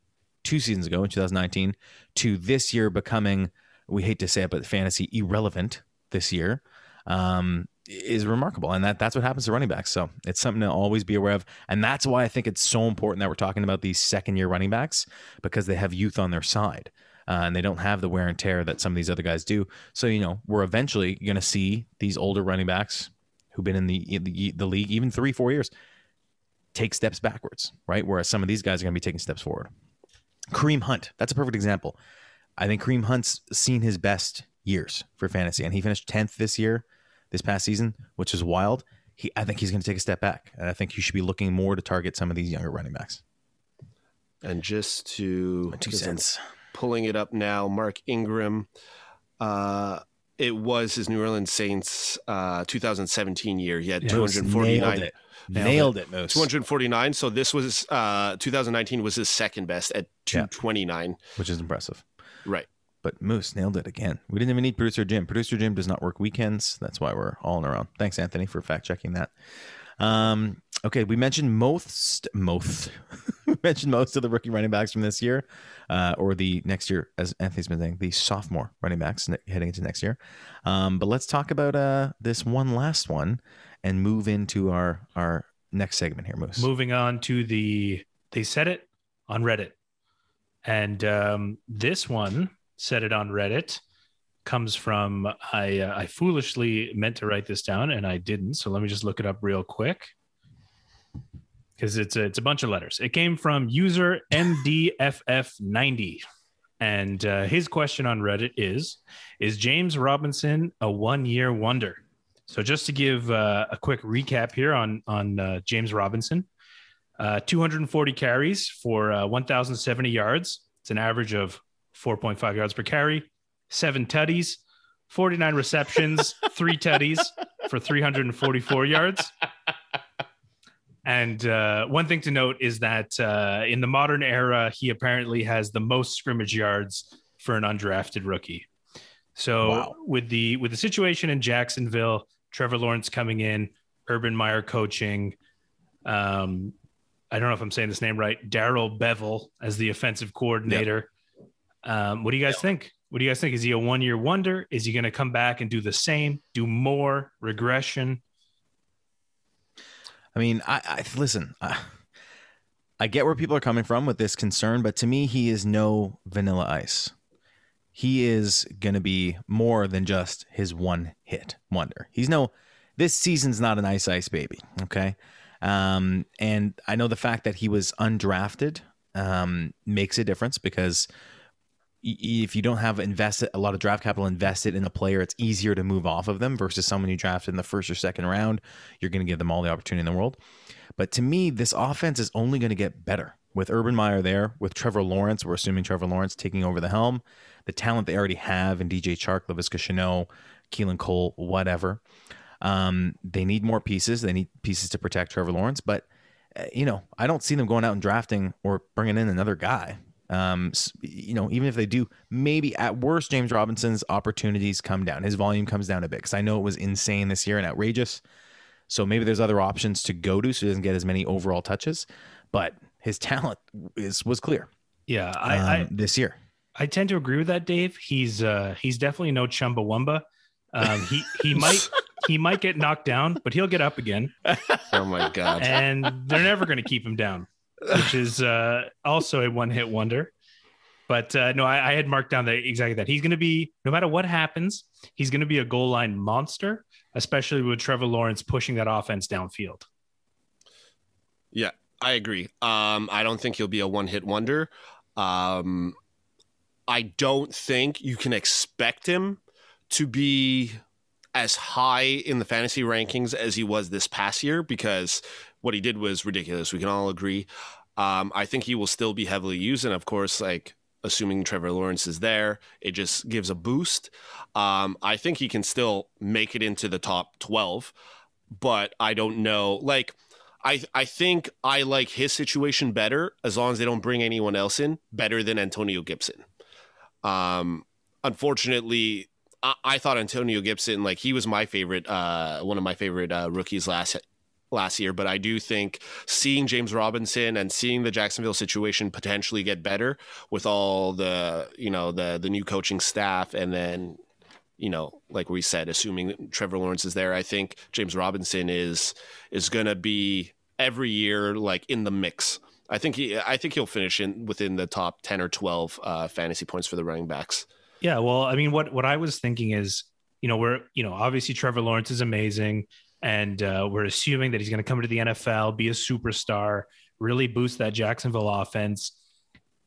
S1: two seasons ago in 2019 to this year becoming we hate to say it, but fantasy irrelevant this year um, is remarkable. And that that's what happens to running backs. So it's something to always be aware of. And that's why I think it's so important that we're talking about these second year running backs because they have youth on their side. Uh, and they don't have the wear and tear that some of these other guys do. So, you know, we're eventually going to see these older running backs who've been in the, in the, the league even three, four years take steps backwards, right? Whereas some of these guys are going to be taking steps forward. Kareem Hunt, that's a perfect example. I think Kareem Hunt's seen his best years for fantasy, and he finished tenth this year, this past season, which is wild. He, I think he's going to take a step back, and I think you should be looking more to target some of these younger running backs.
S3: And just to
S1: My two cents,
S3: pulling it up now, Mark Ingram. Uh, it was his New Orleans Saints uh, 2017 year. He had yeah, 249. Nailed it.
S1: Nailed it, Moose.
S3: 249. So this was uh, 2019 was his second best at 229, yeah,
S1: which is impressive.
S3: Right.
S1: But Moose nailed it again. We didn't even need producer Jim. Producer Jim does not work weekends. That's why we're all in our own. Thanks, Anthony, for fact checking that. Um, okay, we mentioned most most we mentioned most of the rookie running backs from this year, uh, or the next year, as Anthony's been saying, the sophomore running backs heading into next year. Um, but let's talk about uh, this one last one and move into our our next segment here, Moose.
S2: Moving on to the they said it on Reddit. And um, this one said it on Reddit comes from I uh, I foolishly meant to write this down and I didn't. So let me just look it up real quick because it's a, it's a bunch of letters. It came from user MDFF90. And uh, his question on Reddit is Is James Robinson a one year wonder? So, just to give uh, a quick recap here on, on uh, James Robinson, uh, 240 carries for uh, 1,070 yards. It's an average of 4.5 yards per carry, seven tutties, 49 receptions, three tutties for 344 yards. And uh, one thing to note is that uh, in the modern era, he apparently has the most scrimmage yards for an undrafted rookie. So
S1: Wow.
S2: with the with the situation in Jacksonville, Trevor Lawrence coming in, Urban Meyer coaching, um, I don't know if I'm saying this name right, Darrell Bevell as the offensive coordinator. Um, what do you guys think? What do you guys think? Is he a one year wonder? Is he going to come back and do the same, do more regression?
S1: I mean, I, I listen. I get where people are coming from with this concern, but to me, he is no vanilla ice. He is going to be more than just his one hit wonder. He's no. This season's not an ice ice baby. Okay, um, and I know the fact that he was undrafted um, makes a difference because if you don't have invested a lot of draft capital invested in a player, it's easier to move off of them versus someone you drafted in the first or second round. You're going to give them all the opportunity in the world. But to me, this offense is only going to get better with Urban Meyer there, with Trevor Lawrence. We're assuming Trevor Lawrence taking over the helm. The talent they already have in DJ Chark, Laviska Shenault, Keelan Cole, whatever. Um, they need more pieces. They need pieces to protect Trevor Lawrence. But uh, you know, I don't see them going out and drafting or bringing in another guy. Um, you know, even if they do, maybe at worst, James Robinson's opportunities come down. His volume comes down a bit because I know it was insane this year and outrageous. So maybe there's other options to go to, so he doesn't get as many overall touches. But his talent is was clear
S2: Yeah, I,
S1: um,
S2: I
S1: this year.
S2: I tend to agree with that, Dave. He's uh he's definitely no Chumbawamba. Um, he he might he might get knocked down, but he'll get up again,
S3: Oh my god.
S2: and they're never going to keep him down, which is uh, also a one hit wonder. But uh, no, I, I had marked down that exactly that he's going to be no matter what happens, he's going to be a goal line monster, especially with Trevor Lawrence pushing that offense downfield.
S3: Yeah, I agree. Um, I don't think he'll be a one hit wonder. Um, I don't think you can expect him to be as high in the fantasy rankings as he was this past year because what he did was ridiculous. We can all agree. Um, I think he will still be heavily used, and of course, like assuming Trevor Lawrence is there, it just gives a boost. Um, I think he can still make it into the top twelve, but I don't know. Like, I I think I like his situation better as long as they don't bring anyone else in better than Antonio Gibson. Um, unfortunately, I, thought Antonio Gibson like he was my favorite, uh, one of my favorite uh, rookies last last year. But I do think seeing James Robinson and seeing the Jacksonville situation potentially get better with all the you know the the new coaching staff and then you know like we said assuming Trevor Lawrence is there I think James Robinson is is going to be every year like in the mix I think he I think he'll finish in within the top 10 or 12 uh, fantasy points for the running backs
S2: Yeah, well, I mean, what what I was thinking is, you know, we're you know obviously Trevor Lawrence is amazing, and uh, we're assuming that he's going to come to the NFL, be a superstar, really boost that Jacksonville offense.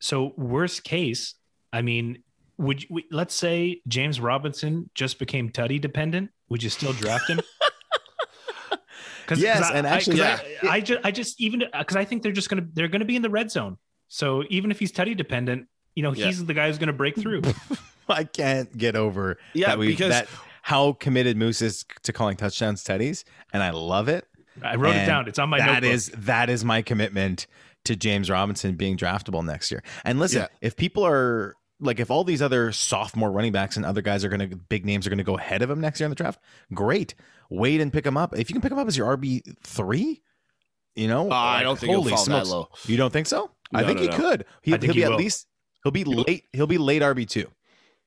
S2: So worst case, I mean, would you, let's say James Robinson just became Tutty dependent? Would you still draft him? Cause,
S1: Yes,
S2: 'cause I-
S1: and
S2: I-
S1: actually-
S2: I, I just, I just even because I think they're just gonna they're gonna be in the red zone. So even if he's Tutty dependent, you know,
S3: Yeah.
S2: he's the guy who's gonna break through.
S1: I can't get over
S3: Yeah,
S1: that we
S3: because-
S1: that how committed Moose is to calling touchdowns teddies, and I love it.
S2: I wrote it down. It's on my
S1: That
S2: notebook.
S1: is that is my commitment to James Robinson being draftable next year. And listen,
S3: Yeah.
S1: if people are like if all these other sophomore running backs and other guys are going to big names are going to go ahead of him next year in the draft, great. Wait and pick him up. If you can pick him up as your RB three, you know,
S3: Uh, I don't think he'll
S1: holy
S3: fall that low.
S1: You don't think so? I think
S3: no,
S1: he
S3: no.
S1: could. He,
S2: I
S1: will be
S2: he
S1: at least he'll be late. He'll be late RB two.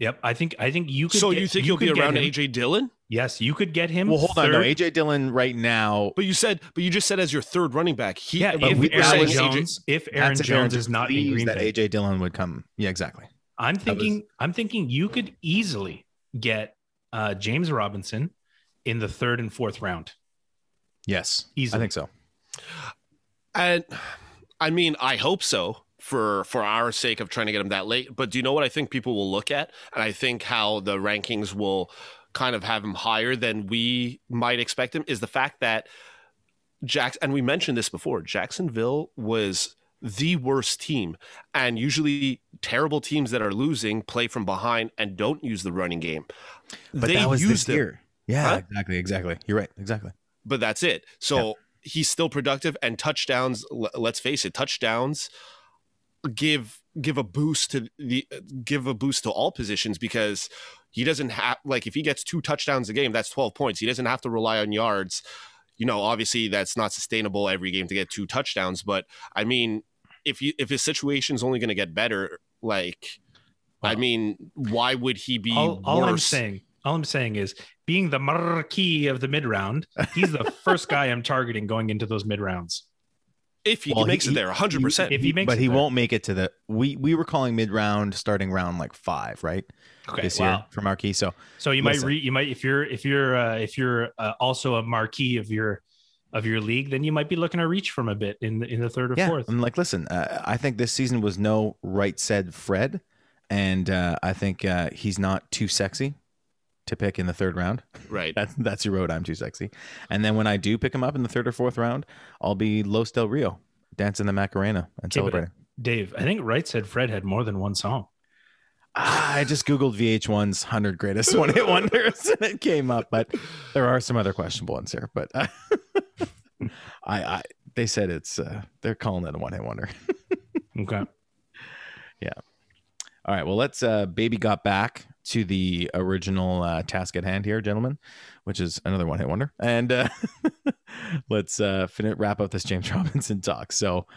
S2: Yep. I think I think you could.
S3: so
S2: get-
S3: you think he'll be around
S2: him.
S3: AJ Dillon
S2: Yes, you could get him.
S1: Well, hold on. No. AJ Dillon right now.
S3: but you said but you just said as your third running back he
S2: Yeah, if
S1: we-
S2: Aaron
S1: that was
S2: Jones, if Aaron
S1: that's if
S2: Jones is not in
S1: believes
S2: Green
S1: that
S2: Bay,
S1: AJ Dillon would come. Yeah, exactly.
S2: I'm
S1: was-
S2: thinking. I'm thinking you could easily get uh, James Robinson in the third and fourth round.
S1: Yes,
S2: Easily.
S1: I think so.
S3: And I mean, I hope so for for our sake of trying to get him that late. But do you know what I think people will look at? And I think how the rankings will kind of have him higher than we might expect him is the fact that Jacks and we mentioned this before. Jacksonville was the worst team, and usually terrible teams that are losing play from behind and don't use the running game.
S1: But
S3: they
S1: that was
S3: used
S1: this
S3: them,
S1: year. Yeah,
S3: Huh?
S1: exactly, exactly. You're right, exactly.
S3: but that's it. So he's still productive and touchdowns. Let's face it, touchdowns give give a boost to the give a boost to all positions because he doesn't have like if he gets two touchdowns a game, that's twelve points. He doesn't have to rely on yards. You know, obviously that's not sustainable every game to get two touchdowns, but I mean, if you if his situation's only going to get better, like, I mean, why would he be
S2: all, all I'm saying, all I'm saying is, being the marquee of the mid round, he's the first guy I'm targeting going into those mid rounds.
S3: If he
S1: Well,
S3: makes
S1: he-
S3: it there, hundred percent.
S2: If he makes
S1: but
S2: it
S1: he
S2: there.
S1: won't make it to the. We we were calling mid round, starting round like five, right?
S2: Okay,
S1: this
S2: wow.
S1: year for Marquis. So
S2: So you might
S1: Listen.
S2: re, you might if you're if you're uh, if you're uh, also a marquee of your of your league, then you might be looking to reach from a bit in the in the third or
S1: yeah,
S2: fourth.
S1: I'm like, listen, uh, I think this season was no right said Fred, and uh, I think uh, he's not too sexy to pick in the third round.
S3: right.
S1: That's that's your road. I'm too sexy. And then when I do pick him up in the third or fourth round, I'll be Los Del Rio dancing the Macarena and
S2: Okay,
S1: celebrating.
S2: Dave, I think Right said Fred had more than one song.
S1: Ah, I just googled VH1's hundred greatest one hit wonders and it came up, but there are some other questionable ones here. But uh, I, I, they said it's uh, they're calling it a one hit wonder.
S2: Okay. Yeah.
S1: All right, well let's uh, baby got back to the original uh, task at hand here, gentlemen, which is another one hit wonder, and uh, let's uh, fin- wrap up this James Robinson talk. So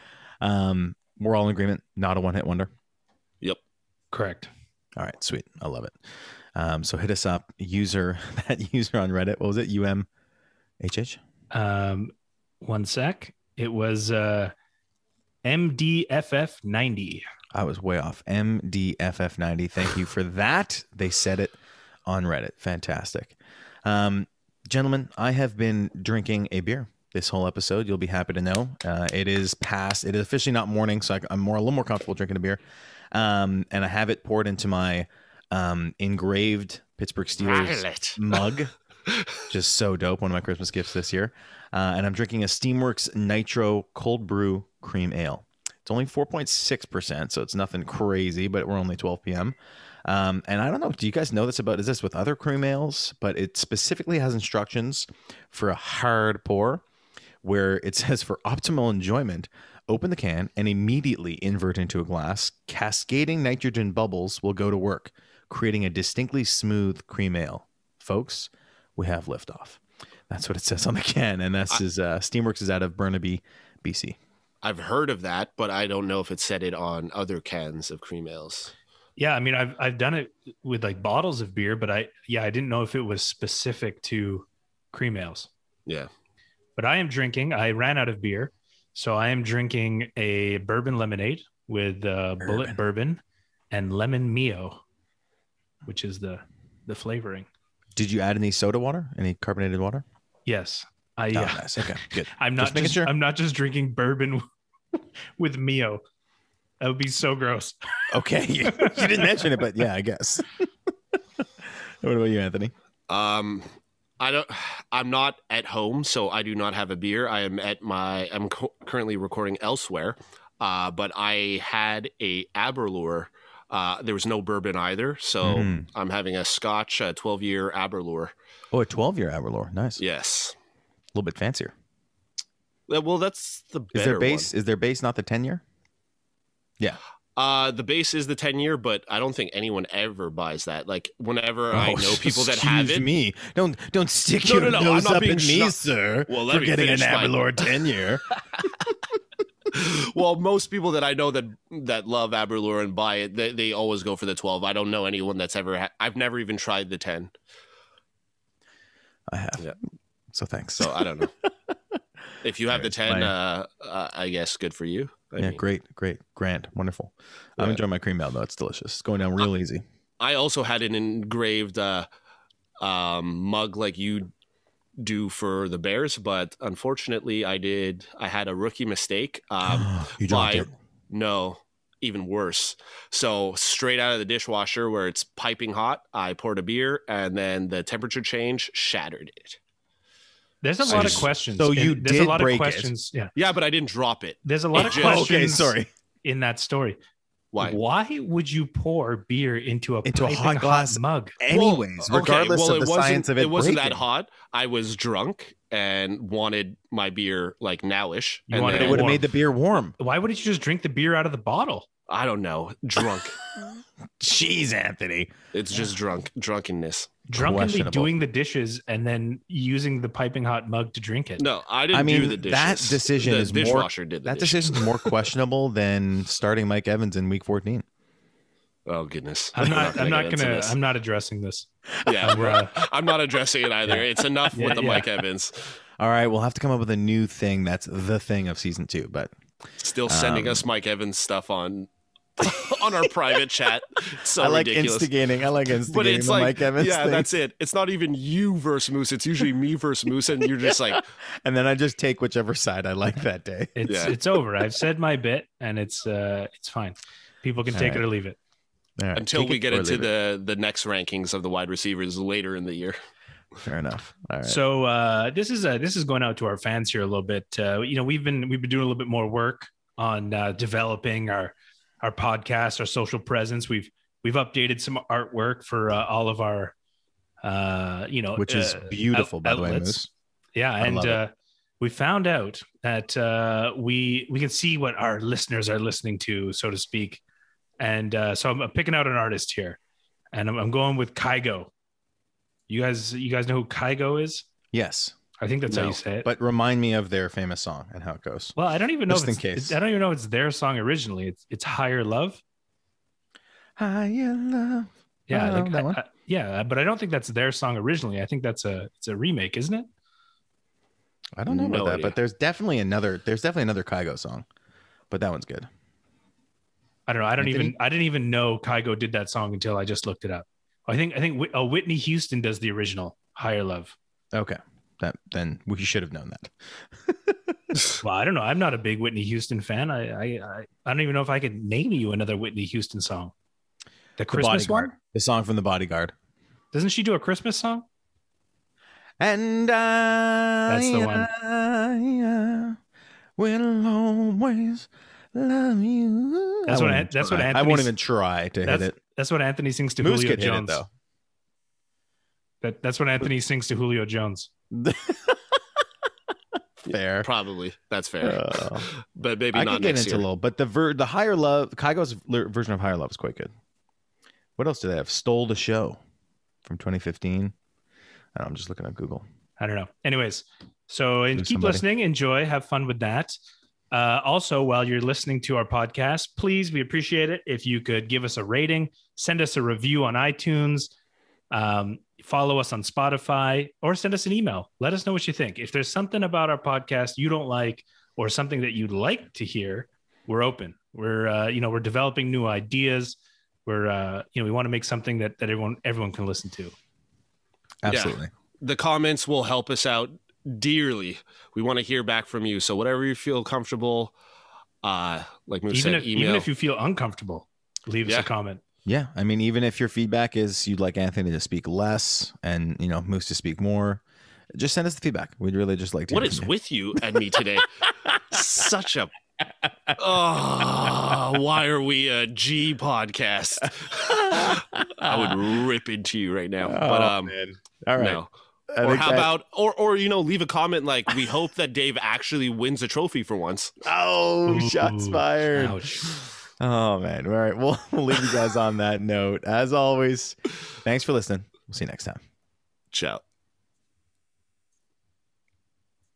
S1: um, we're all in agreement, not a one hit wonder. Yep.
S2: Correct.
S1: All right, sweet. I love it. Um, so hit us up, user that user on Reddit. What was it? Um, HH.
S2: Um, one sec. It was uh, MDFF90.
S1: I was way off. MDFF90. Thank you for that. They said it on Reddit. Fantastic. Um, gentlemen, I have been drinking a beer this whole episode. You'll be happy to know. Uh, it is past, it is officially not morning, so I, I'm more a little more comfortable drinking a beer. Um, and I have it poured into my um, engraved Pittsburgh Steelers
S3: Violet.
S1: mug. Just so dope. One of my Christmas gifts this year. Uh, and I'm drinking a Steamworks Nitro Cold Brew Cream Ale. It's only 4.6%, so it's nothing crazy, but we're only 12 p.m. Um, and I don't know, do you guys know this about, is this with other cream ales? But it specifically has instructions for a hard pour where it says for optimal enjoyment, open the can and immediately invert into a glass. Cascading nitrogen bubbles will go to work, creating a distinctly smooth cream ale. Folks, we have liftoff. That's what it says on the can. And this is uh, Steamworks is out of Burnaby, BC.
S3: I've heard of that, but I don't know if it's said it on other cans of cream ales.
S2: Yeah, I mean, I've I've done it with like bottles of beer, but I yeah, I didn't know if it was specific to cream ales.
S3: Yeah.
S2: But I am drinking. I ran out of beer, so I am drinking a bourbon lemonade with uh, Bulleit bourbon and lemon mio, which is the the flavoring.
S1: Did you add any soda water? Any carbonated water?
S2: Yes, I
S1: Oh,
S2: yeah.
S1: nice. Okay, good.
S2: I'm not
S1: Just making
S2: just,
S1: sure.
S2: I'm not just drinking bourbon with mio. That would be so gross.
S1: Okay, you, you didn't mention it, but yeah, I guess. what about you, Anthony?
S3: Um, I don't. I'm not at home, so I do not have a beer. I am at my. I'm co- currently recording elsewhere, uh, but I had a Aberlour. Uh, there was no bourbon either, so
S1: Mhm.
S3: I'm having a Scotch, uh 12 year Aberlour.
S1: Oh, a 12 year Aberlour. Nice.
S3: Yes.
S1: A little bit fancier.
S3: Well, that's the better
S1: Is their base? Is their base not the 10 year?
S3: One. Uh, the base is the 10 year, but I don't think anyone ever buys that. Like whenever I know people that have
S1: Oh,
S3: it,
S1: me. Don't don't stick
S3: No,
S1: your
S3: no, no,
S1: nose up in me, sir.
S3: Well, let
S1: for
S3: me
S1: getting an Aberlour 10 year.
S3: well, most people that I know that that love Aberlour and buy it, they, they always go for the 12. I don't know anyone that's ever. Ha- I've never even tried the 10,
S1: I have.
S3: Yeah.
S1: So thanks.
S3: so I don't know. if you have the 10, uh, uh, I guess good for you. I
S1: yeah,
S3: mean,
S1: great, great, grand, wonderful. I'm enjoying my cream ale though. It's delicious. It's going down real easy.
S3: I also had an engraved uh, um, mug like you do for the Bears, but unfortunately, I did. I had a rookie mistake. Um,
S1: you dropped
S3: by-
S1: it.
S3: No, even worse. So straight out of the dishwasher where it's piping hot, I poured a beer and then the temperature change shattered it.
S2: There's a
S3: So
S2: lot of questions.
S1: so
S2: and
S1: you
S2: there's
S1: did
S2: a lot
S1: break
S2: of
S1: it.
S2: questions. Yeah.
S3: Yeah, but I didn't drop it.
S2: There's a lot
S3: It
S2: of
S3: just-
S2: questions
S1: okay, sorry.
S2: in that story.
S3: Why?
S2: Why would you pour beer into a
S1: Into a
S2: piping
S1: hot glass
S2: mug?
S1: Anyways,
S3: Well, okay,
S1: regardless
S3: well,
S1: of the science of it,
S3: it wasn't
S1: breaking.
S3: that hot. I was drunk and wanted my beer like nowish.
S2: You
S3: and
S2: wanted
S1: It would have made the beer warm.
S2: Why wouldn't you just drink the beer out of the bottle?
S3: I don't know, drunk.
S1: Jeez, Anthony.
S3: it's just drunk, drunkenness.
S2: Drunkenly doing the dishes and then using the piping hot mug to drink it.
S3: No, I didn't
S1: I mean,
S3: do the dishes.
S1: that decision
S3: the
S1: is more-
S3: did the
S1: That
S3: dishes.
S1: decision is more questionable than starting Mike Evans in week 14.
S3: Oh goodness,
S2: I'm not. I'm not
S3: get into
S2: gonna. I'm not addressing this.
S3: Yeah,
S2: I'm, uh,
S3: I'm not addressing it either. It's enough
S2: Yeah,
S3: with the
S2: yeah.
S3: Mike Evans
S1: All right, we'll have to come up with a new thing that's the thing of season two. But
S3: still sending
S1: Um,
S3: us Mike Evans stuff on on our private chat. So
S1: I like
S3: ridiculous.
S1: instigating. I like instigating
S3: But it's
S1: the
S3: like,
S1: Mike Evans
S3: yeah,
S1: thing.
S3: that's it. It's not even you versus Moose. It's usually me versus Moose, and you're just like,
S1: and then I just take whichever side I like that day.
S2: It's
S3: Yeah.
S2: it's over. I've said my bit, and it's uh it's fine. People can
S1: All
S2: take
S1: right.
S2: it or leave it.
S1: All right,
S3: until
S1: take
S3: we get into
S1: leave it.
S3: the the next rankings of the wide receivers later in the year.
S1: Fair enough. All right.
S2: So uh, this is uh, this is going out to our fans here a little bit. Uh, you know, we've been we've been doing a little bit more work on uh, developing our our podcast, our social presence. We've we've updated some artwork for uh, all of our uh, you know,
S1: Which is
S2: uh,
S1: beautiful,
S2: out-
S1: by the way. Moose.
S2: Yeah,
S1: I
S2: and uh, we found out that uh, we we can see what our listeners are listening to, so to speak. And uh, so I'm picking out an artist here, and I'm, I'm going with Kygo. You guys, you guys know who Kygo is?
S1: Yes,
S2: I think that's how you say it.
S1: but remind me of their famous song and how it goes.
S2: well, I don't even know.
S1: just
S2: If
S1: in case.
S2: I don't even know if it's their song originally. It's it's Higher Love.
S1: Higher love.
S2: Yeah, like,
S1: that
S2: I-
S1: one?
S2: I- yeah, but I don't think that's their song originally. I think that's a it's a remake, isn't it?
S1: I don't know about
S3: No
S1: that, but there's definitely another. There's definitely another Kygo song, but that one's good.
S2: I don't know. I don't
S1: Anthony?
S2: even. I didn't even know Kygo did that song until I just looked it up. I think. I think. Whit- Oh, Whitney Houston does the original "Higher Love."
S1: Okay, that then we should have known that.
S2: Well, I don't know. I'm not a big Whitney Houston fan. I. I. I, don't even know if I could name you another Whitney Houston song. The
S1: The
S2: Christmas
S1: Bodyguard,
S2: one.
S1: the song from the Bodyguard,
S2: Doesn't she do a Christmas song?
S1: and I.
S2: That's the one.
S1: I uh, will always love you.
S2: That's
S1: I
S2: what
S1: won't
S2: An-
S1: even
S2: that's what
S1: try. I won't even try to hit it.
S2: that's what Anthony sings to
S1: Moose
S2: Julio
S1: hit it
S2: Jones.
S1: though.
S2: That that's what Anthony sings to Julio Jones.
S1: Fair.
S3: Probably that's fair,
S1: Uh,
S3: but maybe
S1: I
S3: not
S1: could get
S3: next
S1: into
S3: year.
S1: a little, but the ver- the higher love, Kygo's version of higher love is quite good. What else do they have? Stole the show from 2015. I don't know, I'm just looking at Google.
S2: I don't know. Anyways, so and
S1: Lose
S2: keep
S1: somebody.
S2: listening, enjoy, have fun with that. Uh, also, while you're listening to our podcast, please, we appreciate it if you could give us a rating, send us a review on iTunes, um, follow us on Spotify, or send us an email. Let us know what you think. If there's something about our podcast you don't like, or something that you'd like to hear, we're open. We're uh, you know we're developing new ideas. We're uh, you know we want to make something that that everyone everyone can listen to.
S1: Absolutely.
S3: the comments will help us out dearly. We want to hear back from you. So whatever you feel comfortable, uh, like Moose
S2: even
S3: said,
S2: if
S3: email.
S2: even if you feel uncomfortable, leave us a comment.
S1: Yeah. I mean, even if your feedback is you'd like Anthony to speak less and, you know, Moose to speak more, just send us the feedback. We'd really just like to.
S3: what
S1: hear
S3: is
S1: from you.
S3: with you and me today? Such a oh, why are we a G podcast? I would rip into you right now. but
S1: Oh,
S3: um,
S1: man. All right.
S3: no.
S1: I
S3: Or
S1: think
S3: how
S1: that-
S3: about or or you know leave a comment like we hope that Dave actually wins a trophy for once.
S1: Oh, shots
S2: Ooh,
S1: fired.
S2: Ouch.
S1: Oh, man. All right. We'll, we'll leave you guys on that note. As always, thanks for listening. We'll see you next time.
S3: Ciao.